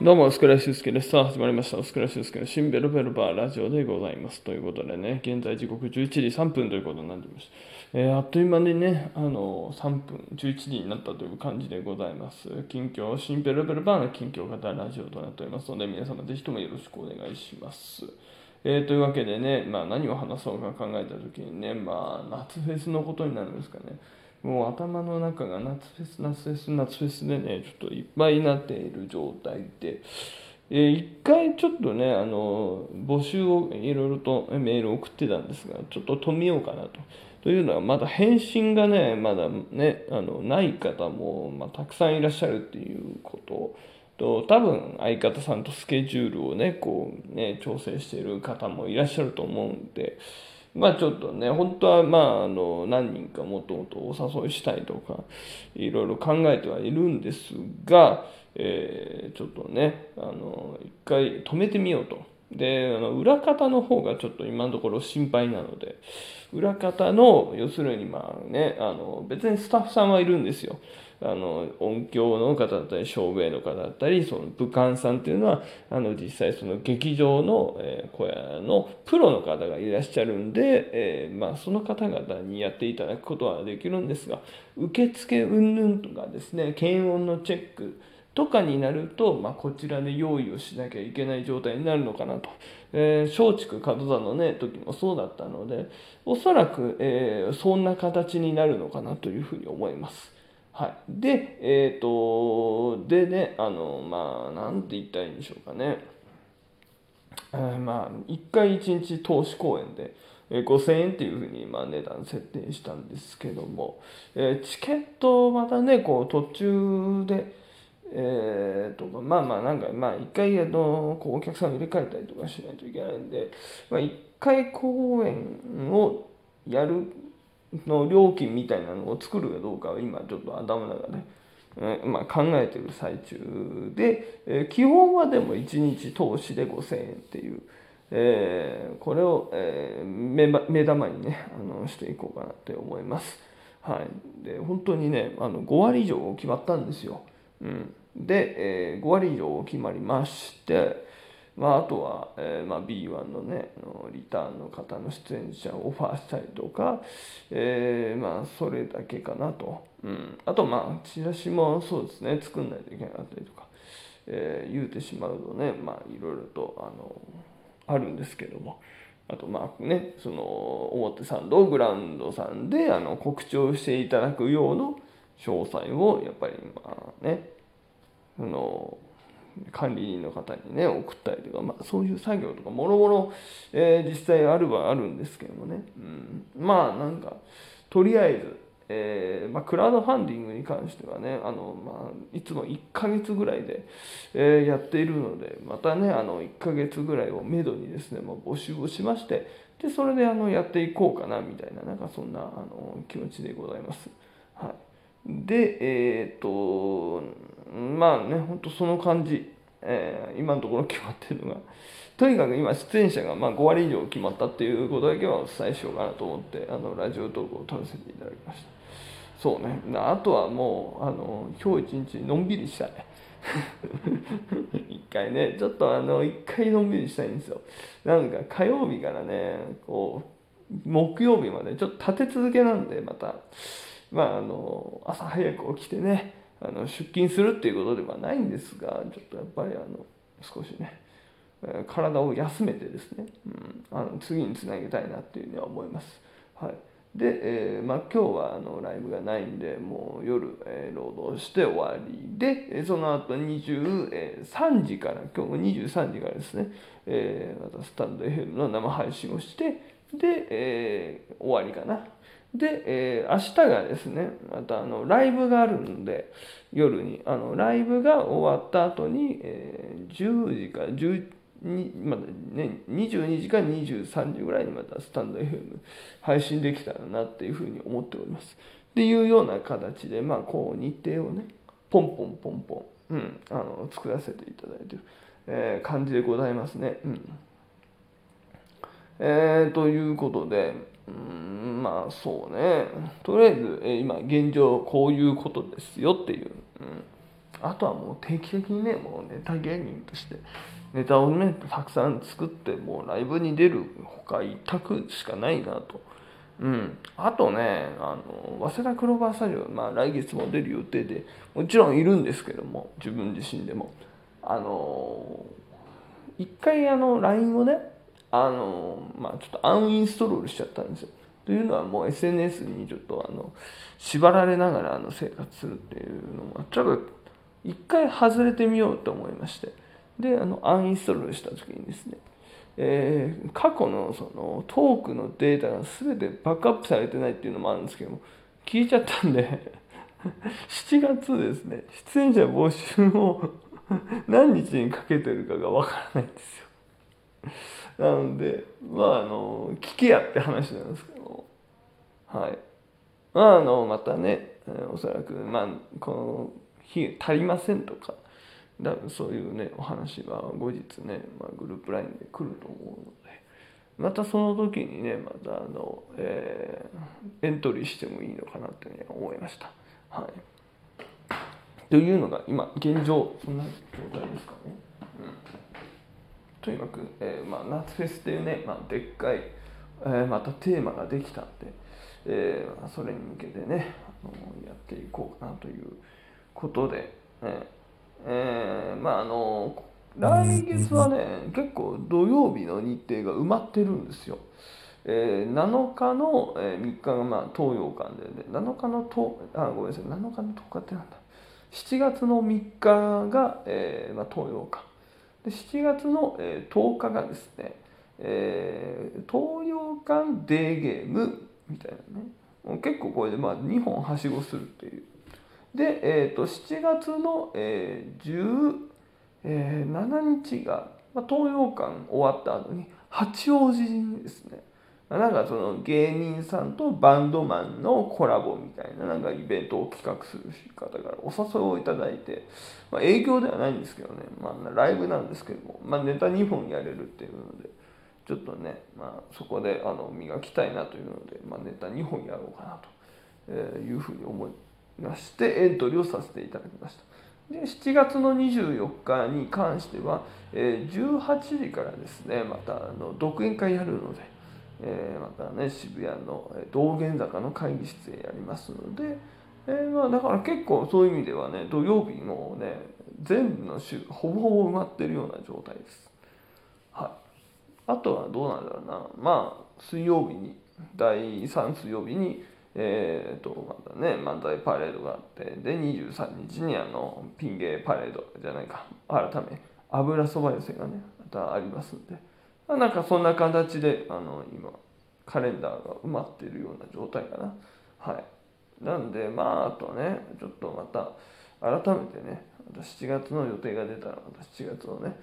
どうも、スクラッシュスケです。さあ、始まりました。スクラッシュスケのシンベルベルバーラジオでございます。ということでね、現在時刻11時3分ということになっています。えーあっという間にね、あの3分、11時になったという感じでございます。近況、シンベルベルバーの近況型ラジオとなっておりますので、皆様ぜひともよろしくお願いします。えーというわけでね、まあ、何を話そうか考えた時にね、まあ、夏フェスのことになるんですかね。もう頭の中が夏フェス、夏フェス、夏フェスでね、ちょっといっぱいになっている状態で、えー一回ちょっとね、あの、募集をいろいろとメール送ってたんですが、ちょっと止めようかなと。というのは、まだ返信がね、まだね、あの、ない方も、まあ、たくさんいらっしゃるっていうこと。と、多分相方さんとスケジュールをね、こうね、調整している方もいらっしゃると思うんで、まあちょっとね、本当はまああの何人かもともとお誘いしたいとか、いろいろ考えてはいるんですが、えーちょっとね、あの、一回止めてみようと。で、あの裏方の方がちょっと今のところ心配なので、裏方の、要するにまあね、あの、別にスタッフさんはいるんですよ。あの音響の方だったり照明の方だったりその武漢さんっていうのはあの実際その劇場の、え小屋のプロの方がいらっしゃるんで、えーまあ、その方々にやっていただくことはできるんですが受付云々とかですね検温のチェックとかになると、まあ、こちらで用意をしなきゃいけない状態になるのかなと。えー松竹門座のね時もそうだったのでおそらく、えーそんな形になるのかなというふうに思います。はい、で、えっ、と、でね、あの、まあ、なんて言ったらいいんでしょうかね。えーまあ、1回1日投資公演で、え5000円っていうふうに、まあ、値段設定したんですけども、えーチケットまたね、こう、途中で、えーとかまあまあなんかまあ一回あのこうお客さんを入れ替えたりとかしないといけないんで、まあ、一回公演をやるの料金みたいなのを作るかどうかは今ちょっと頭の中で、えーまあ、考えてる最中で、えー基本はでも1日投資で5000円っていう、えーこれを、えー目目玉にねあのしていこうかなって思います。はい、で本当にねあの5割以上決まったんですよ。うん、で、えー5割以上決まりまして、まあ、あとは、えーまあ、B1 のねリターンの方の出演者をオファーしたりとか、えーまあそれだけかなと、うん、あとまあチラシもそうですね作んないといけなかったりとか、えー言うてしまうとねまあいろいろとあのあるんですけども。あとまあねその表参道グランドさんであの告知をしていただくような詳細をやっぱりまあねその管理人の方にね送ったりとか、まあ、そういう作業とかもろもろえ実際あるはあるんですけどもね、うん、まあなんかとりあえず、えーまあ、クラウドファンディングに関してはねあの、まあ、いつも1ヶ月ぐらいで、えーやっているのでまたねあの1ヶ月ぐらいをめどにですね、まあ、募集をしましてでそれであのやっていこうかなみたいななんかそんなあの気持ちでございます。で、えっ、と、まあね、本当その感じ、えー今のところ決まってるのが、とにかく今、出演者がまあ5割以上決まったっていうことだけはお伝えしようかなと思って、あのラジオトークを撮らせていただきました。そうね、あとはもう、あの今日一日のんびりしたい。一回ね、ちょっとあの、一回のんびりしたいんですよ。なんか火曜日からね、こう、木曜日までちょっと立て続けなんで、また。まあ、あの朝早く起きてねあの出勤するっていうことではないんですがちょっとやっぱりあの少しね体を休めてですね、うん、あの次につなげたいなっていうふうには思います。はいで、えーまあ、今日はあのライブがないんでもう夜、えー労働して終わりでその後23時から今日も23時からですね、えーまたスタンド FM の生配信をしてで、え終わりかなで、えー明日がですねまたあのライブがあるので夜にあのライブが終わった後に、えー10時から10にまだね、22時から23時ぐらいにまたスタンド FM 配信できたらなっていうふうに思っております。っていうような形で、まあ、こう日程をねポンポンポンポン、うん、あの作らせていただいてる、えー感じでございますね。うんえーということで、うん、まあそうね、とりあえず、え今現状こういうことですよっていう、うん、あとはもう定期的にねもうネタ芸人としてネタをねたくさん作ってもうライブに出るほか一択しかないなと。うん、あとねあの早稲田クローバースタジオ、まあ、来月も出る予定でもちろんいるんですけども自分自身でも。あの一回あの LINE をねあのまあちょっとアンインストロールしちゃったんですよ。というのはもう SNS にちょっとあの縛られながらあの生活するっていうのもちょっと一回外れてみようと思いまして。であのアンインストールした時にですねえー、過去のそのトークのデータが全てバックアップされてないっていうのもあるんですけども聞いちゃったんで 7月ですね出演者募集を何日にかけてるかがわからないんですよ。なのでまああの聞けやって話なんですけどはいまああのまたねおそらくまあこの日足りませんとかだそういうねお話は後日ね、まあ、グループ LINE で来ると思うのでまたその時にねまたあの、えー、エントリーしてもいいのかなってね思いました。はい、というのが今現状そんな状態ですかね。とにかく、えーまあ、夏フェスっていうね、まあ、でっかい、えー、またテーマができたんで、えー、それに向けてねあのやっていこうかなということで。ねえー、まああの来月はね結構土曜日の日程が埋まってるんですよ。えー、7日の、えー、3日が、まあ、東洋館で、ね、7日のとあごめんなさい7日の10日ってなんだ7月の3日が、えーまあ、東洋館7月の、10日がですね、えー、東洋館デーゲームみたいなね。もう結構これで、まあ、2本はしごするっていう。で、えーと、7月の、えー、17日が、まあ、東洋館終わった後に八王子にですねなんかその芸人さんとバンドマンのコラボみたいななんかイベントを企画する方からお誘いをいただいて、まあ、営業ではないんですけどね、まあ、ライブなんですけども、まあ、ネタ2本やれるっていうのでちょっとね、まあ、そこであの磨きたいなというので、まあ、ネタ2本やろうかなというふうに思いましてエントリーをさせていただきました。で7月の24日に関しては、えー、18時からですねまたあの独演会やるので、えー、またね渋谷の道玄坂の会議室へやりますので、えー、まあ、だから結構そういう意味ではね土曜日もね全部の週ほぼほぼ埋まってるような状態です。はい、あとはどうなんだろうな。まあ水曜日に第3水曜日にえーと、またね漫才パレードがあってで23日にあのピン芸パレードじゃないか。改め油そば寄せがねまたありますんで。なんかそんな形であの今カレンダーが埋まっているような状態かな。はい。なんでまああとねちょっとまた改めてねまた7月の予定が出たらまた7月のね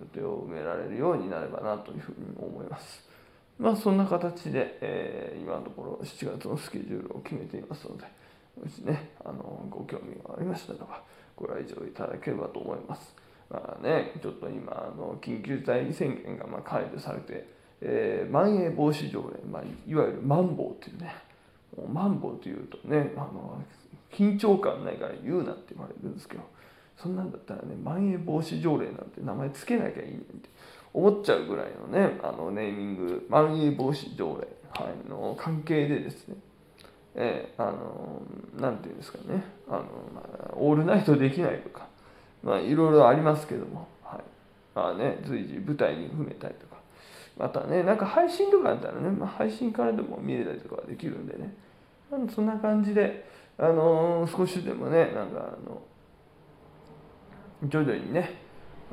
予定を埋められるようになればなというふうに思います。まあそんな形で、えー、今のところ7月のスケジュールを決めていますので、もしね、あのご興味がありましたらば、ご来場いただければと思います。まあね、ちょっと今、あの緊急事態宣言がまあ解除されて、えー、まん延防止条例、まあ、いわゆるマンボウっていうね、もうマンボウというとね、あの緊張感ないから言うなって言われるんですけど、そんなんだったらね、まん延防止条例なんて名前つけなきゃいいねんて。思っちゃうぐらいのねあのネーミングまん延防止条例、はい、の関係でですねえー、あのなんていうんですかねあの、まあ、オールナイトできないとかまあいろいろありますけども、はいまあね、随時舞台に踏めたりとかまたねなんか配信とかあったらね、まあ、配信からでも見れたりとかはできるんでねそんな感じで、あのー、少しでもねなんかあの徐々にね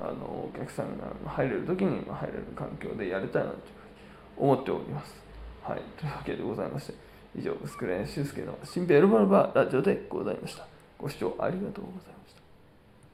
あのお客さんが入れる時に入れる環境でやりたいなというふうに思っております。はい、というわけでございまして以上、スクレーン修介の新兵エルバルバーラジオでございました。ご視聴ありがとうございました。